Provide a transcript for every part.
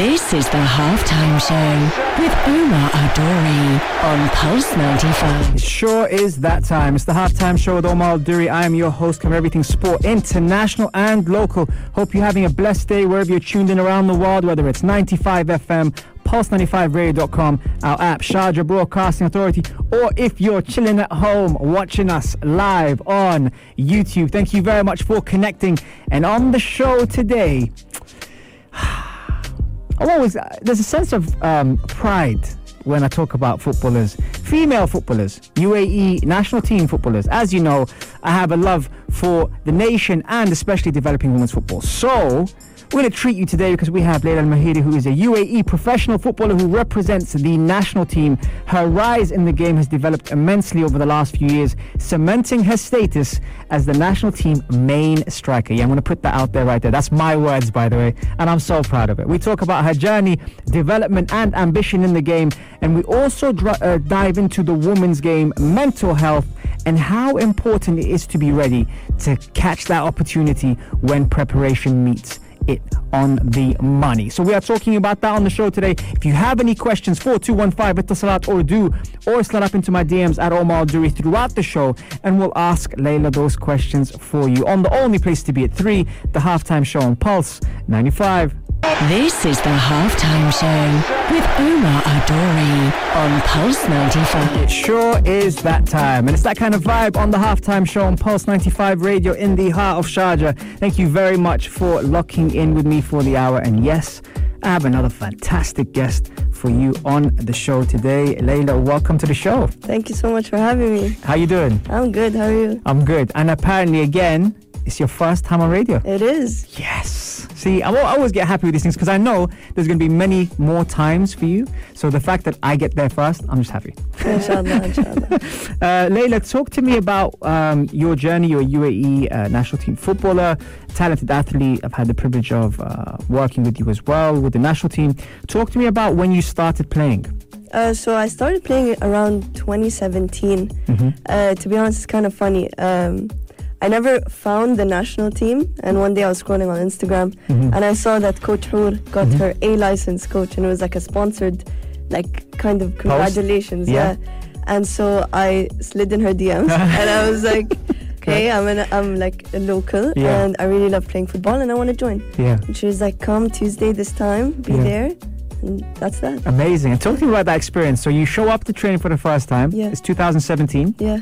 This is the halftime show with Omar Adori on Pulse 95. It sure is that time. It's the halftime show with Omar Duri. I am your host, cover everything sport, international and local. Hope you're having a blessed day wherever you're tuned in around the world, whether it's 95 FM, pulse95radio.com, our app, Sharjah Broadcasting Authority, or if you're chilling at home watching us live on YouTube. Thank you very much for connecting. And on the show today, I'm always there's a sense of um, pride when I talk about footballers, female footballers, UAE national team footballers. As you know, I have a love for the nation and especially developing women's football. So we're going to treat you today because we have Layla Mheiri, who is a UAE professional footballer who represents the national team. Her rise in the game has developed immensely over the last few years, cementing her status as the national team main striker. Yeah, I'm going to put that out there right there. That's my words, by the way, and I'm so proud of it. We talk about her journey, development, and ambition in the game, and we also dr- uh, dive into the women's game, mental health, and how important it is to be ready to catch that opportunity when preparation meets it on the money. So we are talking about that on the show today. If you have any questions, 4215 Itasalat or do or slide up into my DMs at Omar Duri throughout the show and we'll ask Layla those questions for you on the only place to be at 3, the halftime show on Pulse 95. This is the halftime show with Omar Adori on Pulse 95. It sure is that time. And it's that kind of vibe on the halftime show on Pulse 95 Radio in the heart of Sharjah. Thank you very much for locking in with me for the hour. And yes, I have another fantastic guest for you on the show today. Layla, welcome to the show. Thank you so much for having me. How you doing? I'm good. How are you? I'm good. And apparently, again, it's your first time on radio. It is. Yes. See, I always get happy with these things because I know there's going to be many more times for you. So the fact that I get there first, I'm just happy. Inshallah, inshallah. Uh, Layla, talk to me about um, your journey. You're a UAE uh, national team footballer, talented athlete. I've had the privilege of uh, working with you as well with the national team. Talk to me about when you started playing. Uh, so I started playing around 2017. Mm-hmm. Uh, to be honest, it's kind of funny. Um, I never found the national team, and one day I was scrolling on Instagram, Mhm. and I saw that Coach Hoor got Mhm. her A license coach, and it was like a sponsored, like kind of congratulations, Yeah. yeah. And so I slid in her DMs, and I was like, "Okay, I'm an, I'm like a local, Yeah. and I really love playing football, and I want to join." Yeah. And she was like, "Come Tuesday this time, be Yeah. there," and that's that. Amazing. And talk to me about that experience. So you show up to training for the first time. Yeah. It's 2017. Yeah.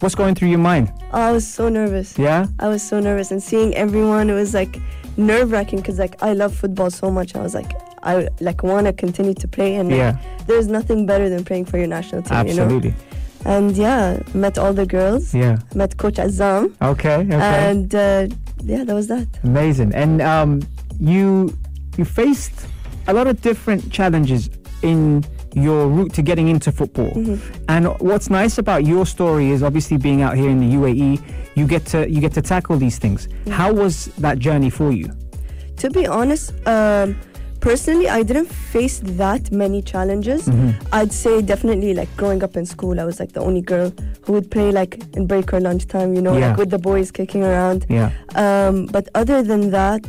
What's going through your mind? Oh, I was so nervous. Yeah. I was so nervous, and seeing everyone, it was like nerve wracking because like I love football so much. I was like, I like want to continue to play, and like, there's nothing better than playing for your national team. Absolutely. You know? And yeah, met all the girls. Yeah. Met Coach Azam, Okay. Okay. and uh, yeah, that was that. Amazing. And um, you you faced a lot of different challenges in your route to getting into football. Mhm. And what's nice about your story is obviously being out here in the UAE, you get to you get to tackle these things. How was that journey for you? To be honest, um, personally, I didn't face that many challenges. Mhm. I'd say definitely like growing up in school, I was like the only girl who would play like in break or lunchtime, you know, Yeah. like with the boys kicking around. Yeah. Um, but other than that,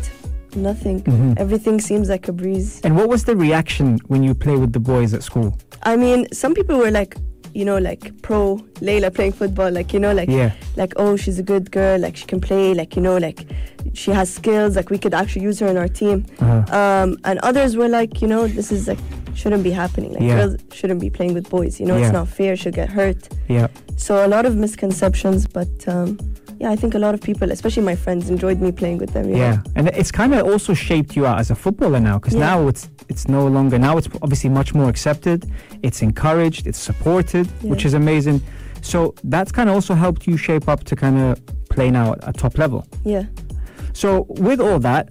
nothing. Mhm. Everything seems like a breeze. And what was the reaction when you play with the boys at school? I mean, some people were like, you know, like pro Layla playing football, like you know, like Yeah. like oh she's a good girl, like she can play, like you know, like she has skills, like we could actually use her in our team. Uh-huh. Um, and others were like, you know, this is like shouldn't be happening. Like Yeah. girls shouldn't be playing with boys. You know, Yeah. it's not fair. She'll get hurt. Yeah. So a lot of misconceptions, but um, yeah, I think a lot of people, especially my friends, enjoyed me playing with them. know? Yeah, and it's kind of also shaped you out as a footballer now, because Yeah. now it's it's no longer now it's obviously much more accepted, it's encouraged, it's supported, which is amazing. So that's kind of also helped you shape up to kind of play now at a top level. Yeah. So with all that,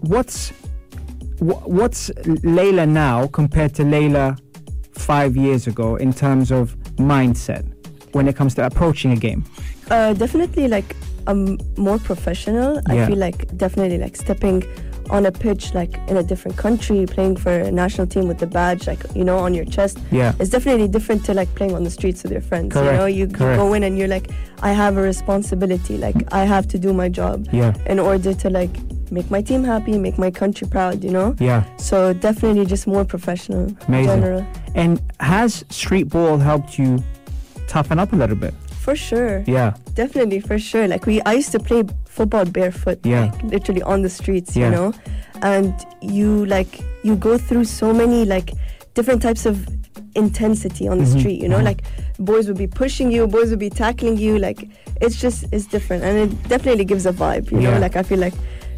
what's wh- what's Layla now compared to Layla five years ago in terms of mindset when it comes to approaching a game? Uh, definitely like I'm more professional. Yeah. I feel like definitely like stepping on a pitch like in a different country, playing for a national team with the badge like you know on your chest. Yeah. It's definitely different to like playing on the streets with your friends. Correct, You know, you, correct. go in and you're like, I have a responsibility. Like I have to do my job Yeah. in order to like make my team happy, make my country proud, you know? Yeah. So definitely just more professional in Amazing. general. And has street ball helped you toughen up a little bit? For sure. Yeah. Definitely, for sure. Like we, I used to play football barefoot, Yeah. like literally on the streets, Yeah. you know. And you like you go through so many like different types of intensity on the Mhm, street, you know. mhm. Like boys would be pushing you, boys would be tackling you. Like it's just it's different, and it definitely gives a vibe, you Yeah. know. Like I feel like.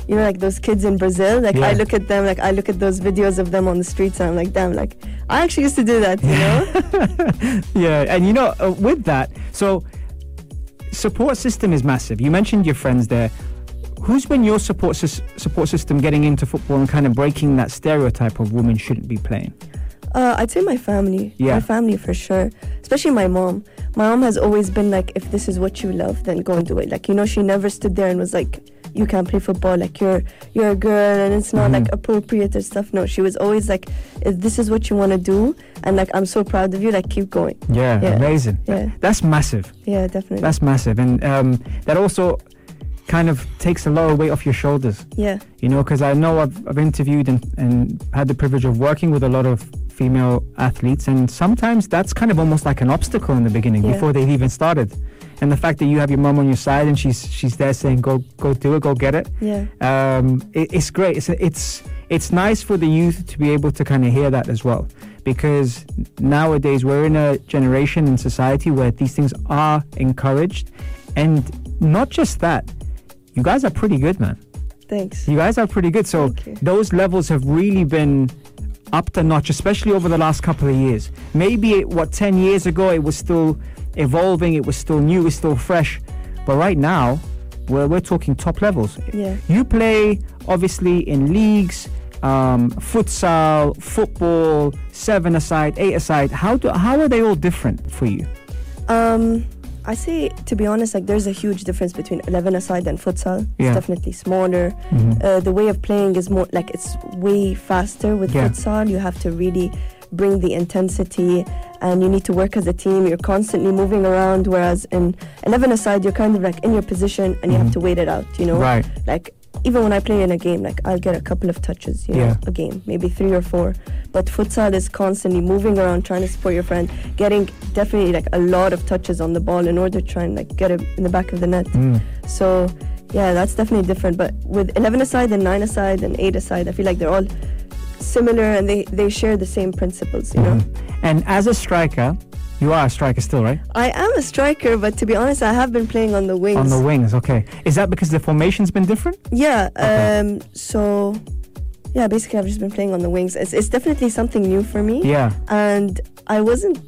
You know, like those kids in Brazil. Like I look at them, like I look at those videos of them on the streets, and I'm like, damn, like I actually used to do that. You know? yeah, and you know, uh, with that, so support system is massive. You mentioned your friends there. Who's been your support sys- support system getting into football and kind of breaking that stereotype of women shouldn't be playing? Uh, I'd say my family. Yeah. My family for sure. Especially my mom. My mom has always been like, if this is what you love, then go and do it. Like, you know, she never stood there and was like, you can't play football. Like, you're you're a girl and it's not Mhm. like appropriate or stuff. No, she was always like, if this is what you want to do, and like, I'm so proud of you. Like, keep going. Yeah, Yeah. amazing. Yeah. That's massive. Yeah, definitely. That's massive, and um, that also kind of takes a lot of weight off your shoulders. yeah. You know, because I know I've, I've interviewed and, and had the privilege of working with a lot of female athletes, and sometimes that's kind of almost like an obstacle in the beginning Yeah. before they've even started. And the fact that you have your mum on your side and she's she's there saying, "Go go do it, go get it," Yeah. um, it it's great. It's it's it's nice for the youth to be able to kind of hear that as well, because nowadays we're in a generation in society where these things are encouraged, and not just that, you guys are pretty good, man. Thanks. You guys are pretty good. So those levels have really been up the notch, especially over the last couple of years. Maybe it, what ten years ago it was still evolving, it was still new, it was still fresh, but right now we're we're talking top levels. Yeah. You play obviously in leagues, um, futsal, football, seven aside, eight aside. How do how are they all different for you? Um, I say, to be honest, like there's a huge difference between 11 aside and futsal. It's Yeah. definitely smaller. Mhm. uh, the way of playing is more like it's way faster with Yeah. futsal. You have to really bring the intensity and you need to work as a team. You're constantly moving around, whereas in 11 aside, you're kind of like in your position and you Mhm. have to wait it out, you know? Right. Like, even when I play in a game, like I'll get a couple of touches, you know, Yeah. a game, maybe three or four. But futsal is constantly moving around, trying to support your friend, getting definitely like a lot of touches on the ball in order to try and like get it in the back of the net. Mm. So yeah, that's definitely different. But with 11 aside and 9 aside and 8 aside, I feel like they're all similar and they, they share the same principles, you know? Mhm. And as a striker, you are a striker still, right? I am a striker, but to be honest, I have been playing on the wings. On the wings, okay. Is that because the formation's been different? yeah, Okay. um, so yeah, basically I've just been playing on the wings. It's, it's definitely something new for me. Yeah. And I wasn't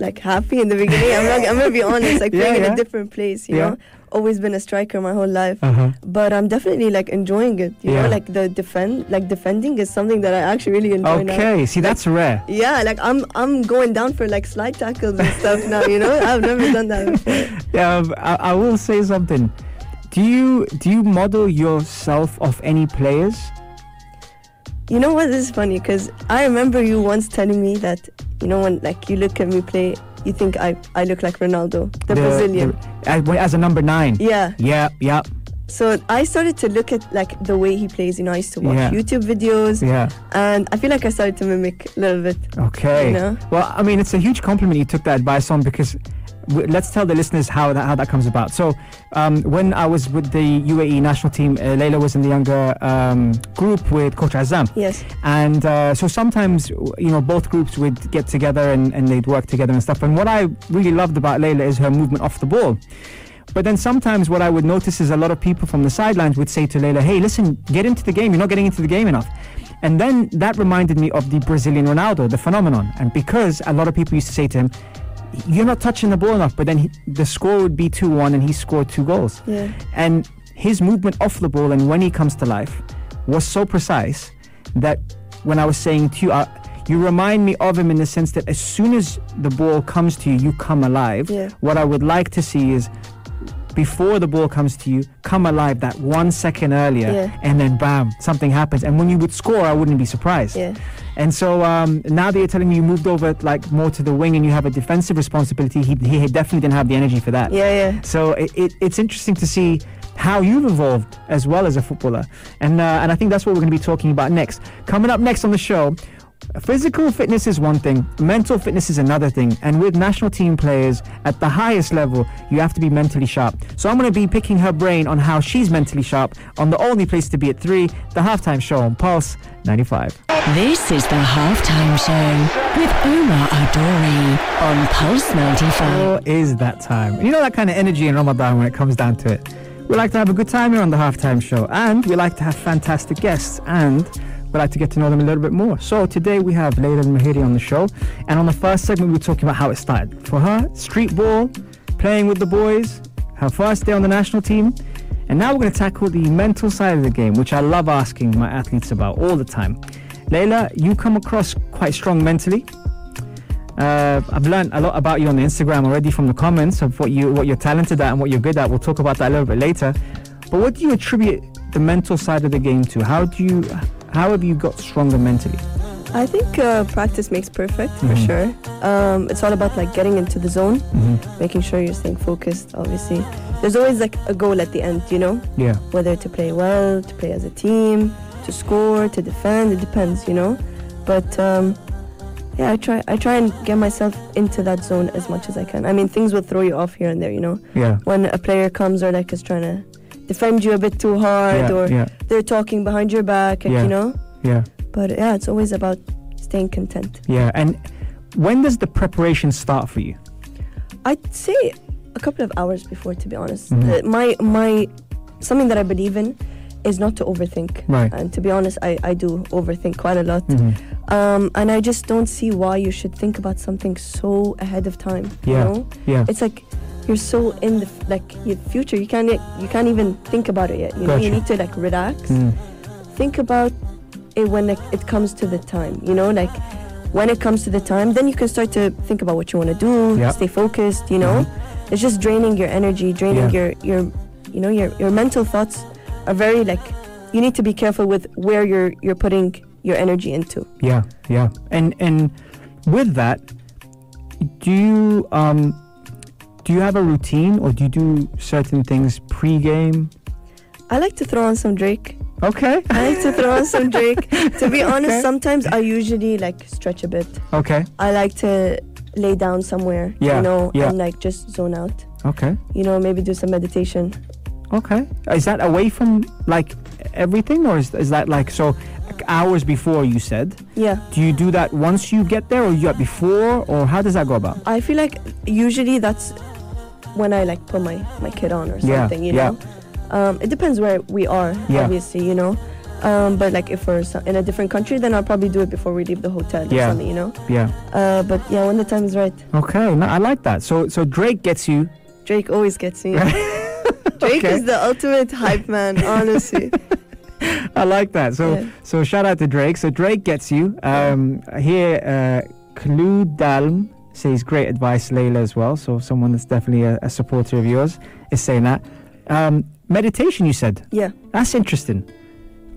like happy in the beginning. I'm not, I'm gonna be honest, like Yeah, playing in a different place, you Yeah. know? Always been a striker my whole life. Uh-huh. but I'm definitely like enjoying it. You Yeah. know, like the defend, like defending is something that I actually really enjoy now. Okay, see that's rare. Yeah, like I'm I'm going down for like slide tackles and stuff now. You know, I've never done that before. Um, I, I will say something. Do you do you model yourself off any players? You know what? This is funny because I remember you once telling me that you know when like you look at me play, you think I I look like Ronaldo, the, Brazilian. the- as, a number nine. yeah. Yeah, yeah, So I started to look at like the way he plays. You know, I used to watch Yeah. YouTube videos, yeah. and I feel like I started to mimic a little bit. Okay. You know? Well, I mean, it's a huge compliment you took that advice on because let's tell the listeners how that how that comes about. So, um, when I was with the UAE national team, uh, Layla was in the younger um, group with Coach Azam. Yes. And uh, so sometimes, you know, both groups would get together and, and they'd work together and stuff. And what I really loved about Layla is her movement off the ball. But then sometimes what I would notice is a lot of people from the sidelines would say to Layla, hey, listen, get into the game. You're not getting into the game enough. And then that reminded me of the Brazilian Ronaldo, the phenomenon. And because a lot of people used to say to him, you're not touching the ball enough, but then he, the score would be 2 1 and he scored two goals. Yeah. And his movement off the ball and when he comes to life was so precise that when I was saying to you, uh, you remind me of him in the sense that as soon as the ball comes to you, you come alive. Yeah. What I would like to see is before the ball comes to you, come alive that one second earlier, Yeah. and then bam, something happens. And when you would score, I wouldn't be surprised. Yeah. And so um, now that you're telling me you moved over like more to the wing and you have a defensive responsibility, he, he definitely didn't have the energy for that. Yeah, yeah. So it, it, it's interesting to see how you've evolved as well as a footballer, and uh, and I think that's what we're going to be talking about next. Coming up next on the show. Physical fitness is one thing, mental fitness is another thing, and with national team players at the highest level, you have to be mentally sharp. So I'm going to be picking her brain on how she's mentally sharp on the only place to be at 3, the halftime show on Pulse 95. This is the halftime show with Omar Adori on Pulse 95. Oh, is that time? You know that kind of energy in Ramadan when it comes down to it. We like to have a good time here on the halftime show, and we like to have fantastic guests, and we like to get to know them a little bit more. So today we have Layla Mheiri on the show, and on the first segment we were talking about how it started. For her, street ball, playing with the boys, her first day on the national team, and now we're going to tackle the mental side of the game, which I love asking my athletes about all the time. Layla, you come across quite strong mentally. Uh, I've learned a lot about you on Instagram already from the comments of what you what you're talented at and what you're good at. We'll talk about that a little bit later. But what do you attribute the mental side of the game to? How do you how have you got stronger mentally? I think uh, practice makes perfect for Mhm. sure. Um, it's all about like getting into the zone, Mm-hmm. making sure you're staying focused. Obviously, there's always like a goal at the end. You know, Yeah, whether to play well, to play as a team, to score, to defend. It depends. You know, but um, yeah, I try. I try and get myself into that zone as much as I can. I mean, things will throw you off here and there. You know, yeah, when a player comes or like is trying to defend you a bit too hard, yeah, or yeah, they're talking behind your back. Like, Yeah. You know, yeah, but yeah, it's always about staying content. yeah. And when does the preparation start for you? I'd say a couple of hours before, to be honest. Mhm. Uh, my my something that I believe in is not to overthink. Right. And to be honest, I, I do overthink quite a lot. Mm-hmm. Um, and I just don't see why you should think about something so ahead of time. Yeah. You know, Yeah, it's like you're so in the like your future. You can't you can't even think about it yet. You know, you need to like relax. Mm. Think about it when like, it comes to the time. You know, like when it comes to the time, then you can start to think about what you want to do. Yeah. Stay focused. You know, it's just draining your energy, draining Yeah. your your you know your your mental thoughts are very like you need to be careful with where you're you're putting your energy into. yeah, yeah. And and with that, do you um do you have a routine or do you do certain things pre-game? I like to throw on some Drake. Okay. I like to throw on some Drake. To be honest, Okay. sometimes I usually like stretch a bit. Okay. I like to lay down somewhere, Yeah, you know, yeah. and like just zone out. Okay. You know, maybe do some meditation. Okay. Is that away from like everything, or is, is that like so hours before you said? Yeah. Do you do that once you get there, or you do it before, or how does that go about? I feel like usually that's when I like put my, my kid on or Yeah, something, you yeah. know. Um, it depends where we are, Yeah. obviously, you know. Um, but like if we're in a different country, then I'll probably do it before we leave the hotel or Yeah. something, you know. Yeah. Uh, but yeah, when the time is right, Okay. No, I like that. So so Drake gets you. Drake always gets me. Drake Okay. is the ultimate hype man, honestly. I like that. So Yeah. so shout out to Drake. So Drake gets you. Um, here, uh, Klu Dalm says great advice, Layla as well. So someone that's definitely a, a supporter of yours is saying that. Um, meditation, you said. Yeah. That's interesting.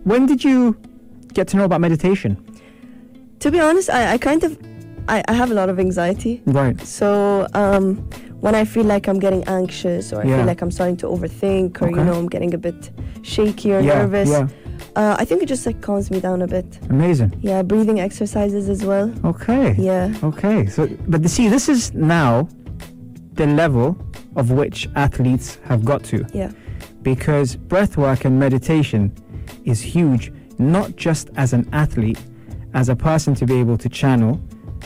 When did you get to know about meditation? To be honest, I, I kind of I, I have a lot of anxiety. Right. So um, when I feel like I'm getting anxious or I Yeah. feel like I'm starting to overthink or you know I'm getting a bit shaky or yeah. nervous, Yeah. Uh, I think it just like calms me down a bit. Amazing. Yeah, breathing exercises as well. Okay. Yeah, Okay. So, but see, this is now the level of which athletes have got to. yeah, because breath work and meditation is huge, not just as an athlete, as a person to be able to channel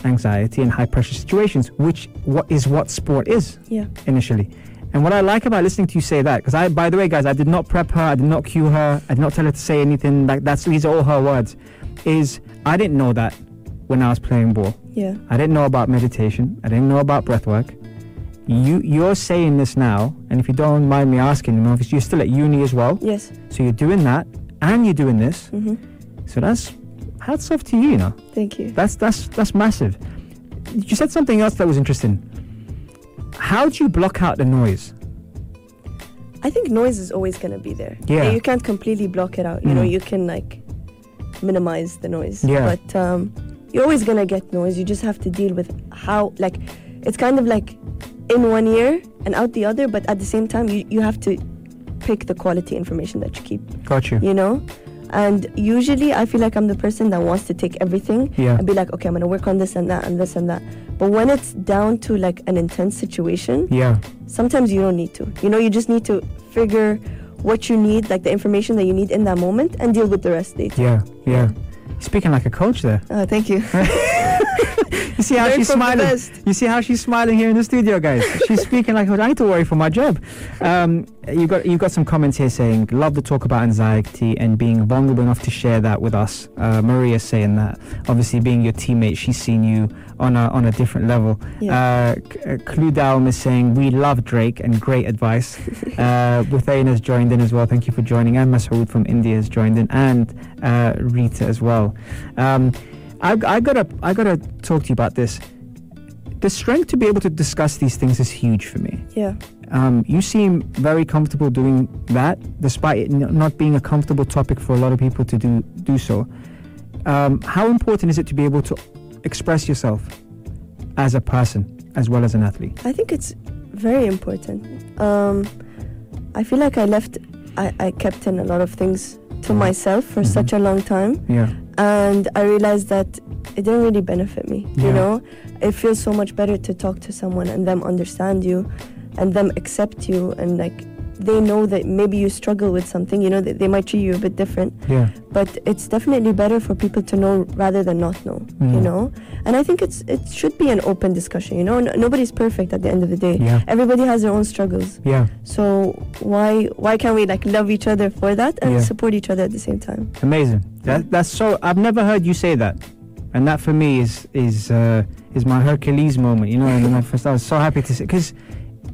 anxiety in high pressure situations, which what is what sport is yeah, initially. And what I like about listening to you say that, because I, by the way, guys, I did not prep her, I did not cue her, I did not tell her to say anything like that's these are all her words. Is I didn't know that when I was playing ball. yeah, I didn't know about meditation. I didn't know about breath work. You you're saying this now, and if you don't mind me asking, you know, you're still at uni as well, yes. so you're doing that and you're doing this. hmm So that's hats off to you, you know. Thank you. That's that's that's massive. You said something else that was interesting. How do you block out the noise? I think noise is always gonna be there. Yeah. you can't completely block it out. You know, Mm. you can like minimize the noise. Yeah. But um, you're always gonna get noise. You just have to deal with how like it's kind of like in one ear and out the other. But at the same time, you you have to pick the quality information that you keep. Got you. You know. And usually, I feel like I'm the person that wants to take everything Yeah. and be like, okay, I'm gonna work on this and that and this and that. But when it's down to like an intense situation, Yeah. sometimes you don't need to. You know, you just need to figure what you need, like the information that you need in that moment, and deal with the rest later. Yeah. Yeah. Speaking like a coach there. Uh, thank you. You see how Learn she's smiling. You see how she's smiling here in the studio, guys. She's speaking like I need to worry for my job. Um, you got you got some comments here saying love to talk about anxiety and being vulnerable enough to share that with us. Uh, Maria saying that obviously being your teammate, she's seen you on a on a different level. Yeah. Uh, uh, Cludalm is saying we love Drake and great advice. uh, Buthain has joined in as well. Thank you for joining. And Masood from India has joined in, and uh, Rita as well. Um, I, I gotta I gotta talk to you about this. The strength to be able to discuss these things is huge for me. yeah. Um, you seem very comfortable doing that, despite it not being a comfortable topic for a lot of people to do do so. Um, how important is it to be able to express yourself as a person as well as an athlete? I think it's very important. Um, I feel like I left, I, I kept in a lot of things to Mhm. myself for Mhm. such a long time. Yeah, and I realized that it didn't really benefit me. Yeah. You know, it feels so much better to talk to someone and them understand you, and them accept you, and like they know that maybe you struggle with something. You know, that they might treat you a bit different, yeah, but it's definitely better for people to know rather than not know. You Mm. know, and I think it's it should be an open discussion. You know, nobody's perfect at the end of the day. yeah, Everybody has their own struggles. yeah. So why why can't we like love each other for that and Yeah. support each other at the same time? Amazing. That, that's so. I've never heard you say that, and that for me is is uh, is my Hercules moment. You know, and I first I was so happy to see because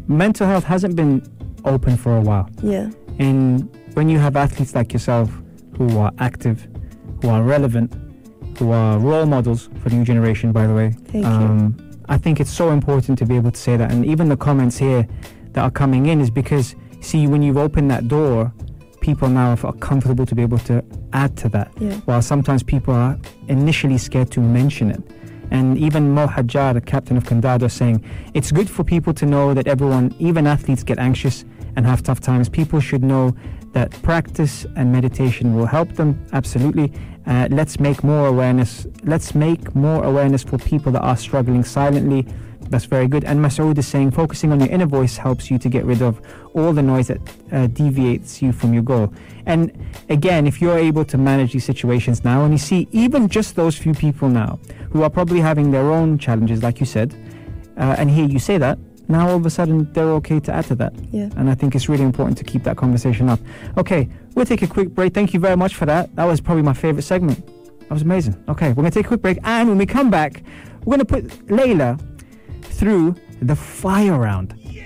mental health hasn't been open for a while. Yeah. And when you have athletes like yourself who are active, who are relevant, who are role models for the new generation, by the way, Thank you. um, I think it's so important to be able to say that. And even the comments here that are coming in is because, see, when you've opened that door, people now are comfortable to be able to add to that. Yeah. While sometimes people are initially scared to mention it. And even Mo Hajjar, the captain of Kandado, saying it's good for people to know that everyone, even athletes, get anxious and have tough times. People should know that practice and meditation will help them. Absolutely. Uh, let's make more awareness. Let's make more awareness for people that are struggling silently. That's very good. And Masoud is saying focusing on your inner voice helps you to get rid of all the noise that uh, deviates you from your goal. And again, if you're able to manage these situations now, and you see even just those few people now who are probably having their own challenges, like you said, uh, and hear you say that, now all of a sudden they're okay to add to that. Yeah. And I think it's really important to keep that conversation up. Okay, we'll take a quick break. Thank you very much for that. That was probably my favorite segment. That was amazing. Okay, we're going to take a quick break. And when we come back, we're going to put Layla through the fire round. Yeah.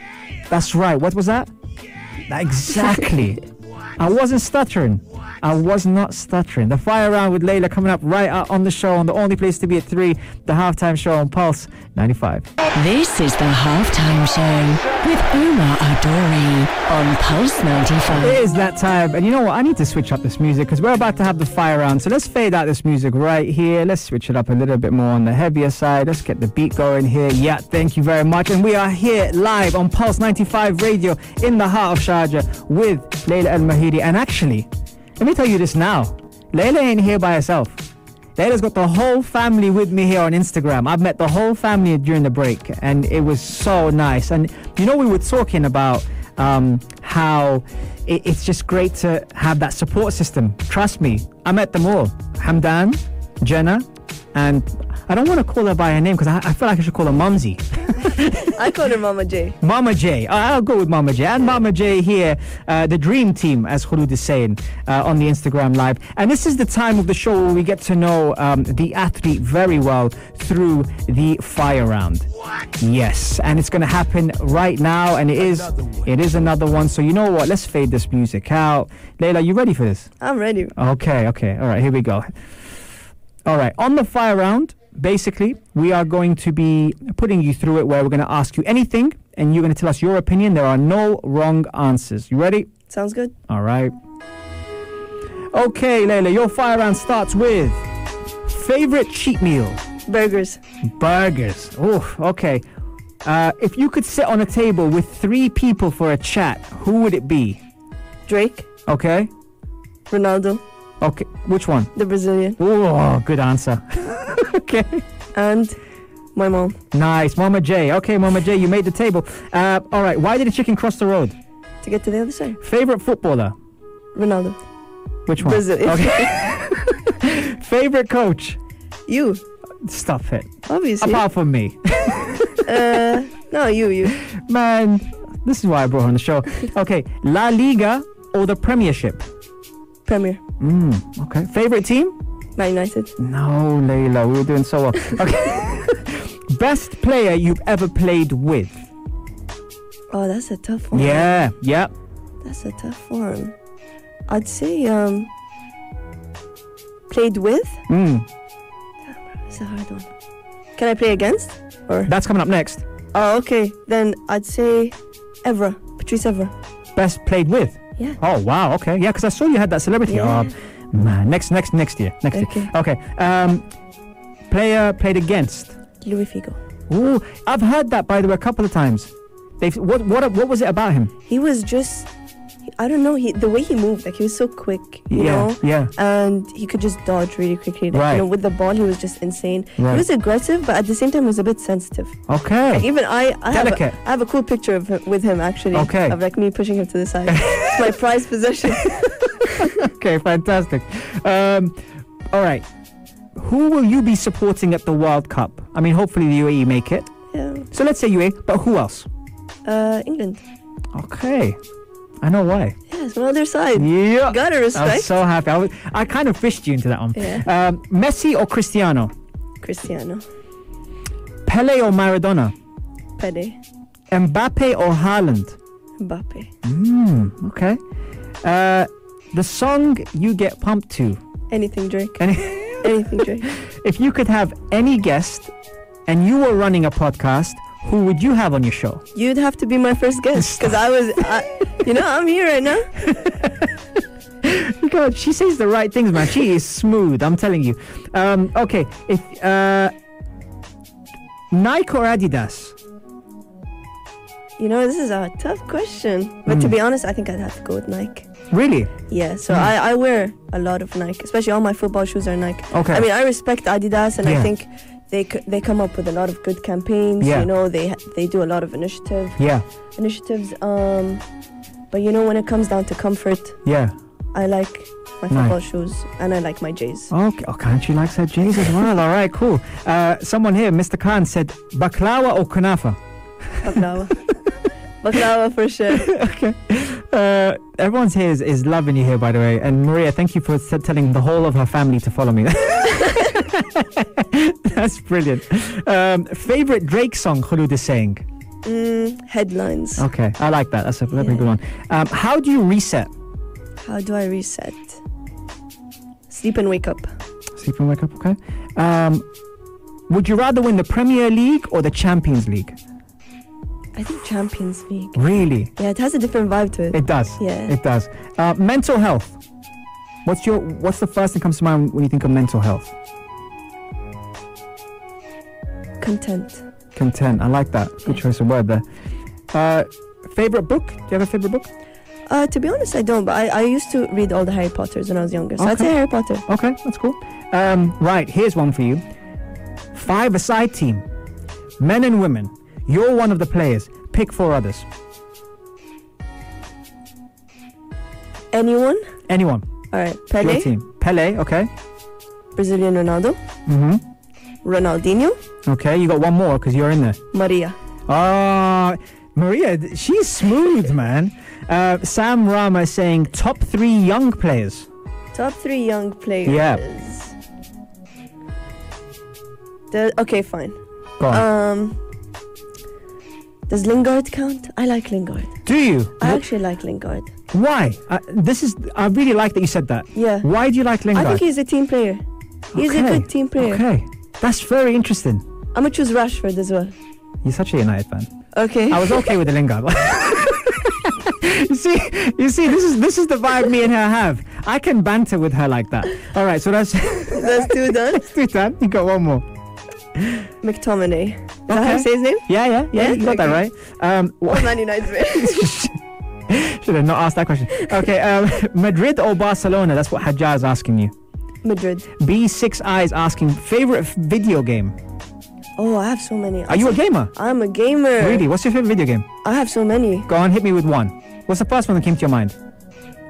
That's right. What was that? Yeah. Exactly. I wasn't stuttering. I was not stuttering. The fire round with Layla coming up right on the show on the only place to be at 3, the halftime show on Pulse 95. This is the halftime show with Omar Adori on Pulse 95. It is that time. And you know what? I need to switch up this music because we're about to have the fire round. So let's fade out this music right here. Let's switch it up a little bit more on the heavier side. Let's get the beat going here. Yeah, thank you very much. And we are here live on Pulse 95 Radio in the heart of Sharjah with Layla Almheiri. And actually, let me tell you this now Layla ain't here by herself. Layla's got the whole family with me here on Instagram. I've met the whole family during the break, and it was so nice. And you know, we were talking about um, how it, it's just great to have that support system. Trust me, I met them all Hamdan, Jenna, and I don't want to call her by her name because I, I feel like I should call her Mumsy. I call her Mama J. Mama J. I'll go with Mama J. And Mama J here, uh, the dream team, as Khulud is saying uh, on the Instagram Live. And this is the time of the show where we get to know um, the athlete very well through the fire round. What? Yes, and it's going to happen right now, and it is it is another one. So you know what? Let's fade this music out. Layla, you ready for this? I'm ready. Okay, okay. All right, here we go. All right, on the fire round, basically, we are going to be putting you through it where we're going to ask you anything and you're going to tell us your opinion. There are no wrong answers. You ready? Sounds good. All right. Okay, Layla, your fire round starts with favorite cheat meal. Burgers. Burgers. Oh, okay. Uh, if you could sit on a table with three people for a chat, who would it be? Drake. Okay. Ronaldo. Okay. Which one? The Brazilian. Oh, good answer. okay. And my mom. Nice. Mama J. Okay, Mama J, you made the table. Uh, all right. Why did a chicken cross the road? To get to the other side. Favorite footballer? Ronaldo. Which one? Brazilian. Okay. Favorite coach? You. Stop it. Obviously. Apart from me. uh, no, you, you. Man, this is why I brought her on the show. Okay. La Liga or the Premiership? Premier. Mm, okay. Favorite team? Man United. No, Layla, we were doing so well. Okay. Best player you've ever played with? Oh, that's a tough one. Yeah, yeah. That's a tough one. I'd say um played with. Mm, It's a hard one. Can I play against? Or that's coming up next. oh, okay. Then I'd say Evra, Patrice Evra. Best played with? Yeah. Oh, wow. Okay. Yeah, because I saw you had that celebrity. Yeah. Man. Next, next, next year. Next Okay. year. Okay. Um, player played against. Luis Figo. Ooh, I've heard that by the way a couple of times. They've what what what was it about him? He was just, I don't know. He the way he moved, like he was so quick, you yeah, know, yeah. and he could just dodge really quickly. Like, Right. You know, with the ball, he was just insane. Right. He was aggressive, but at the same time, he was a bit sensitive. Okay. Like even I, I have, Delicate. a, I have a cool picture of him, with him actually. Okay. Of like me pushing him to the side. it's my prized possession. okay, fantastic. Um, all right. Who will you be supporting at the World Cup? I mean, hopefully the UAE make it. yeah. So let's say UAE, but who else? Uh, England. Okay. I know why. Yeah, it's on the other side. Yeah. Gotta respect. I'm so happy. I, was, I kind of fished you into that one. Yeah. Um, Messi or Cristiano? Cristiano. Pele or Maradona? Pele. Mbappe or Haaland? Mbappe. Hmm. Okay. Uh, the song you get pumped to. Anything Drake. Any- Anything Drake. if you could have any guest, and you were running a podcast, who would you have on your show? You'd have to be my first guest because I was, I, you know, I'm here right now. God, she says the right things, man. She is smooth. I'm telling you. Um, okay, if uh, Nike or Adidas? You know, this is a tough question. But Hmm. to be honest, I think I'd have to go with Nike. Really? Yeah, so Hmm. I, I wear a lot of Nike, especially all my football shoes are Nike. Okay. I mean, I respect Adidas, and Yeah. I think they c- they come up with a lot of good campaigns. Yeah. You know, they they do a lot of initiative yeah, initiatives. Um, but you know, when it comes down to comfort, yeah. I like my Nice. football shoes and I like my J's. Okay. Oh, can't she likes her J's as well? All right, cool. Uh, someone here, Mr. Khan, said baklawa or kunafa. Baklava. Baklava for sure. okay. Uh, everyone's here is, is loving you here, by the way. And Maria, thank you for s- telling the whole of her family to follow me. That's brilliant. Um, favorite Drake song, Khulud is saying. Mm, headlines. Okay, I like that. That's a very Yeah. good one. Um, how do you reset? How do I reset? Sleep and wake up. Sleep and wake up, okay? Um, would you rather win the Premier League or the Champions League? I think Champions League. Really? Yeah, it has a different vibe to it. It does. Yeah. It does. Uh, mental health. What's your What's the first thing comes to mind when you think of mental health? Content. Content. I like that. Good choice of word there. Uh, favorite book? Do you have a favorite book? Uh, to be honest, I don't, but I, I used to read all the Harry Potters when I was younger. So I'd say Harry Potter. Okay, that's cool. Um, right, here's one for you. Five-a-side team, men and women. You're one of the players. Pick four others. Anyone? Anyone. All right. Pele. Your Pele, team. Pele. Okay. Brazilian Ronaldo, Mm-hmm. Ronaldinho, Okay, you got one more because you're in there. Maria. Oh, Maria, she's smooth, man. Uh, Sam Rama is saying top three young players. Top three young players. Yeah. The, okay, fine. Go on. Um, does Lingard count? I like Lingard. Do you? I Wh- actually like Lingard. Why? Uh, this is. I really like that you said that. Yeah. Why do you like Lingard? I think he's a team player. He's a good team player. Okay. That's very interesting. I'm gonna choose Rashford as well. You're such a United fan. Okay. I was okay with the Lingard. you see, you see, this is this is the vibe me and her have. I can banter with her like that. All right, so that's That's two done. two done. You got one more. McTominay. Is that how you say his name? Yeah, yeah, yeah. Yeah? You got that right. Um, Oh, Man United. should have not asked that question. Okay, um, Madrid or Barcelona? That's what Hajjah is asking you. Madrid. B6 Eyes asking favorite video game. Oh, I have so many. Are you a gamer? I'm a gamer. Really? What's your favorite video game? I have so many. Go on, hit me with one. What's the first one that came to your mind?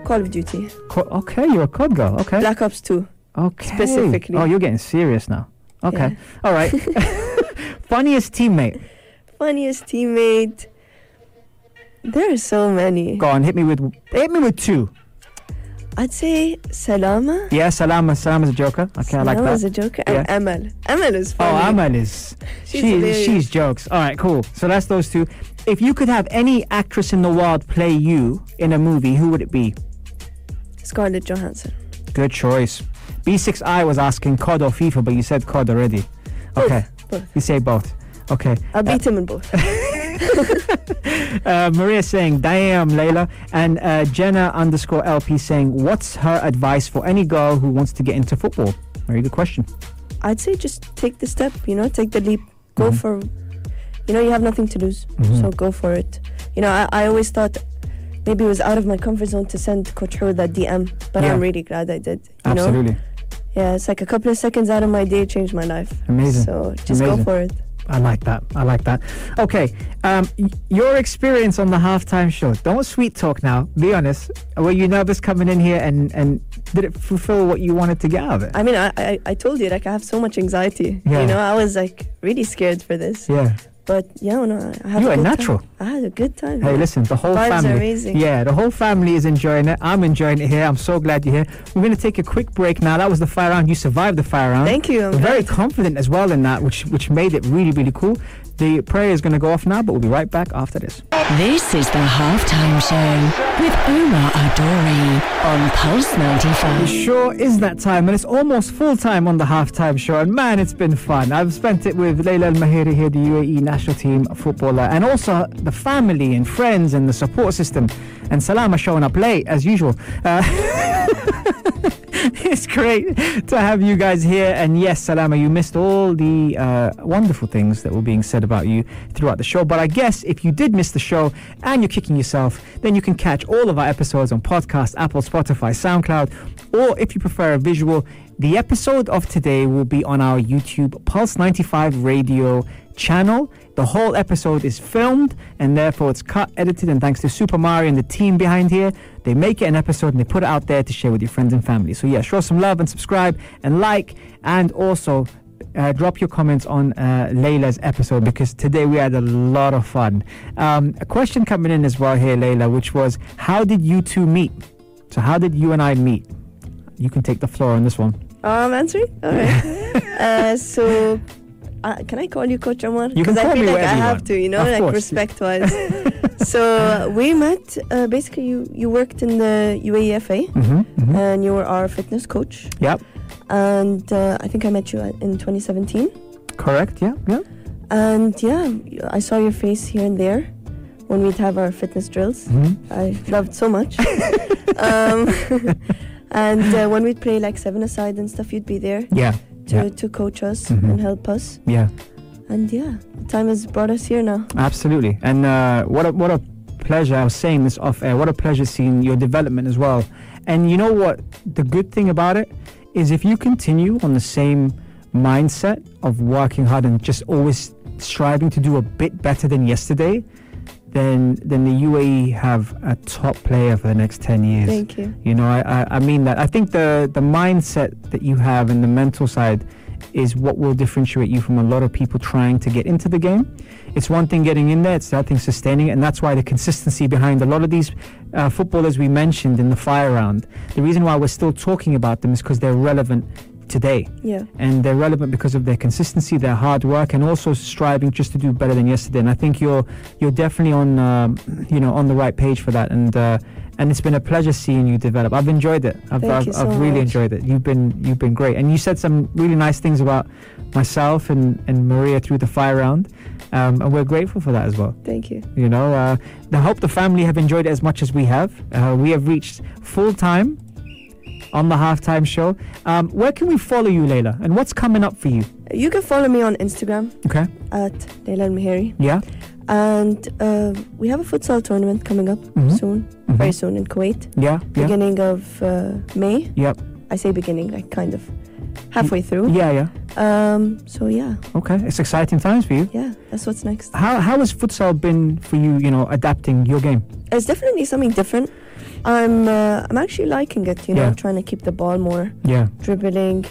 Call of Duty. Co- okay, you're a COD girl. Okay. Black Ops 2. Okay. Specifically. Oh, you're getting serious now. Okay. Yeah. All right. Funniest teammate. Funniest teammate. There are so many. Go on, hit me with hit me with two. I'd say Salama. Yeah, Salama. Salama's a joker. Okay, I like that. Salama's a joker. And Yeah. Amal. Amal is fun. Oh, funny. Amal is. She's she, hilarious. she's jokes. All right, cool. So that's those two. If you could have any actress in the world play you in a movie, who would it be? Scarlett Johansson. Good choice. B6I was asking COD or FIFA, but you said COD already. Okay. both. You say both. Okay. I'll beat him in both. Uh, Maria saying, damn, Layla. And uh, Jenna underscore LP saying, what's her advice for any girl who wants to get into football? Very good question. I'd say just take the step, you know, take the leap. Go Mhm. for, you know, you have nothing to lose. Mhm. So go for it. You know, I, I always thought maybe it was out of my comfort zone to send Coach Hoor that DM, but Yeah. I'm really glad I did. You know? Yeah, it's like a couple of seconds out of my day changed my life. Amazing. So just Amazing. go for it. I like that. I like that. Okay. Um, your experience on the halftime show. Don't sweet talk now. Be honest. Were you nervous coming in here and, and did it fulfill what you wanted to get out of it? I mean, I, I, I told you, like, I have so much anxiety. Yeah. You know, I was like really scared for this. yeah. But yeah, no, I had You're a natural. Time. I had a good time. Hey, man. listen, the whole Vibes are family. amazing. Yeah, the whole family is enjoying it. I'm enjoying it here. I'm so glad you're here. We're going to take a quick break now. That was the fire round. You survived the fire round. Thank you. I'm very confident as well in that, which which made it really, really cool. The prayer is going to go off now, but we'll be right back after this. This is the halftime show with Omar Adori on Pulse It 95. sure is that time, and it's almost full time on the halftime show. And man, it's been fun. I've spent it with Layla Almheiri here, the UAE national team footballer, and also the family and friends and the support system. And Salama showing up late as usual. Uh, it's great to have you guys here. And yes, Salama, you missed all the uh, wonderful things that were being said about you throughout the show. But I guess if you did miss the show and you're kicking yourself, then you can catch all of our episodes on podcast, Apple, Spotify, SoundCloud, or if you prefer a visual, the episode of today will be on our YouTube Pulse 95 radio channel. The whole episode is filmed and therefore it's cut, edited, and thanks to Super Mario and the team behind here, they make it an episode and they put it out there to share with your friends and family. So yeah, show some love and subscribe and like, and also uh, drop your comments on uh, Layla's episode because today we had a lot of fun. Um, a question coming in as well here, Layla, which was how did you two meet? So how did you and I meet? You can take the floor on this one. Oh, I'm answering? All right. uh, so, uh, can I call you Coach Omar? Because I feel like I have to, you know, Of like respect wise. so, we met, uh, basically, you, you worked in the UAEFA Mm-hmm, mm-hmm. and you were our fitness coach. Yep, And uh, I think I met you in 2017. correct. Yeah, yeah. And yeah, I saw your face here and there when we'd have our fitness drills. Mm-hmm. I loved so much. um, and uh, when we'd play like seven aside and stuff, you'd be there Yeah, to, Yeah. to coach us Mhm. and help us. yeah. And yeah, time has brought us here now. Absolutely. And uh, what a what a pleasure. I was saying this off air. What a pleasure seeing your development as well. And you know what? The good thing about it is if you continue on the same mindset of working hard and just always striving to do a bit better than yesterday, then then the UAE have a top player for the next ten years. Thank you. You know, I, I, I mean that. I think the, the mindset that you have and the mental side is what will differentiate you from a lot of people trying to get into the game. It's one thing getting in there, it's the other thing sustaining it, and that's why the consistency behind a lot of these uh, footballers we mentioned in the fire round, the reason why we're still talking about them is because they're relevant today Yeah. and they're relevant because of their consistency, their hard work, and also striving just to do better than yesterday. And I think you're you're definitely on um, you know on the right page for that. And uh, and it's been a pleasure seeing you develop. I've enjoyed it. I've Thank I've, you so I've really much. enjoyed it. You've been you've been great, and you said some really nice things about myself and, and Maria through the fire round. Um, and we're grateful for that as well. Thank you. You know, uh, I hope the family have enjoyed it as much as we have. Uh, we have reached full time on the halftime show. Um, where can we follow you, Layla? And what's coming up for you? You can follow me on Instagram Okay. at Layla Almheiri. Yeah. And uh, we have a futsal tournament coming up Mhm. soon, Mhm. very soon in Kuwait. Yeah. Yeah. Beginning of uh, May. Yep. I say beginning, like kind of halfway through. Yeah. Yeah. Um, so yeah, Okay. It's exciting times for you. yeah, that's what's next. How how has futsal been for you? You know, adapting your game. It's definitely something different. I'm uh, I'm actually liking it. You know, Yeah. trying to keep the ball more, Yeah. dribbling,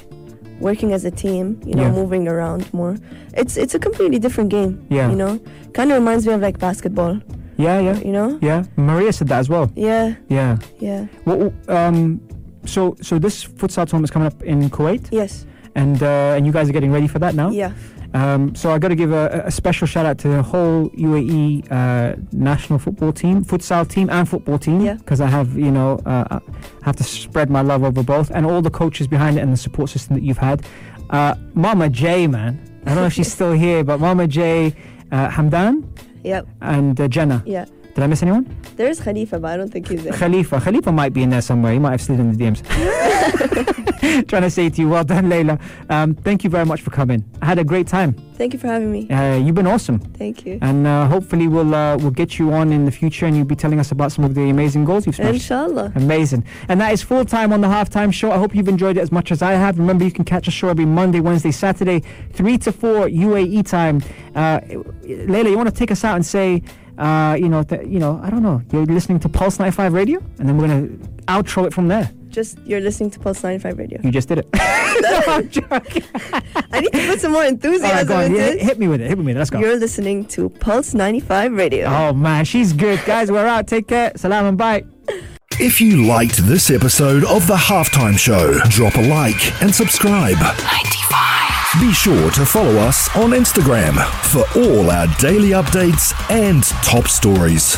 working as a team. You know, Yeah. moving around more. It's it's a completely different game. Yeah. You know, kind of reminds me of like basketball. Yeah. Yeah. You know. Yeah. Maria said that as well. Yeah, Yeah. yeah, Well, um, so so this futsal tournament is coming up in Kuwait, yes, and uh, and you guys are getting ready for that now. yeah. Um, so I got to give a, a special shout out to the whole UAE uh, national football team, futsal team, and football team. Yeah. Because I have, you know, uh, I have to spread my love over both, and all the coaches behind it, and the support system that you've had. Uh, Mama J, man, I don't know if she's still here, but Mama J, uh, Hamdan, Yep, and uh, Jenna. yeah. Did I miss anyone? There's Khalifa, but I don't think he's there. Khalifa. Khalifa might be in there somewhere. He might have slid in the DMs. Trying to say to you, well done, Layla. Um, thank you very much for coming. I had a great time. Thank you for having me. Uh, you've been awesome. Thank you. And uh, hopefully we'll uh, we'll get you on in the future and you'll be telling us about some of the amazing goals you've smashed. Inshallah. Amazing. And that is full time on the halftime show. I hope you've enjoyed it as much as I have. Remember, you can catch a show every Monday, Wednesday, Saturday, 3 to 4 UAE time. Uh, Layla, you want to take us out and say, uh, you know, th- you know, I don't know, you're listening to Pulse 95 Radio? And then we're going to outro it from there. Just you're listening to Pulse 95 Radio. You just did it. no, I'm joking. I need to put some more enthusiasm go into Yeah, it. hit me with it. Hit me with it. Let's go. You're listening to Pulse 95 Radio. Oh, man, she's good. Guys, we're out. Take care. Salam and bye. If you liked this episode of The Halftime Show, drop a like and subscribe. 95. Be sure to follow us on Instagram for all our daily updates and top stories.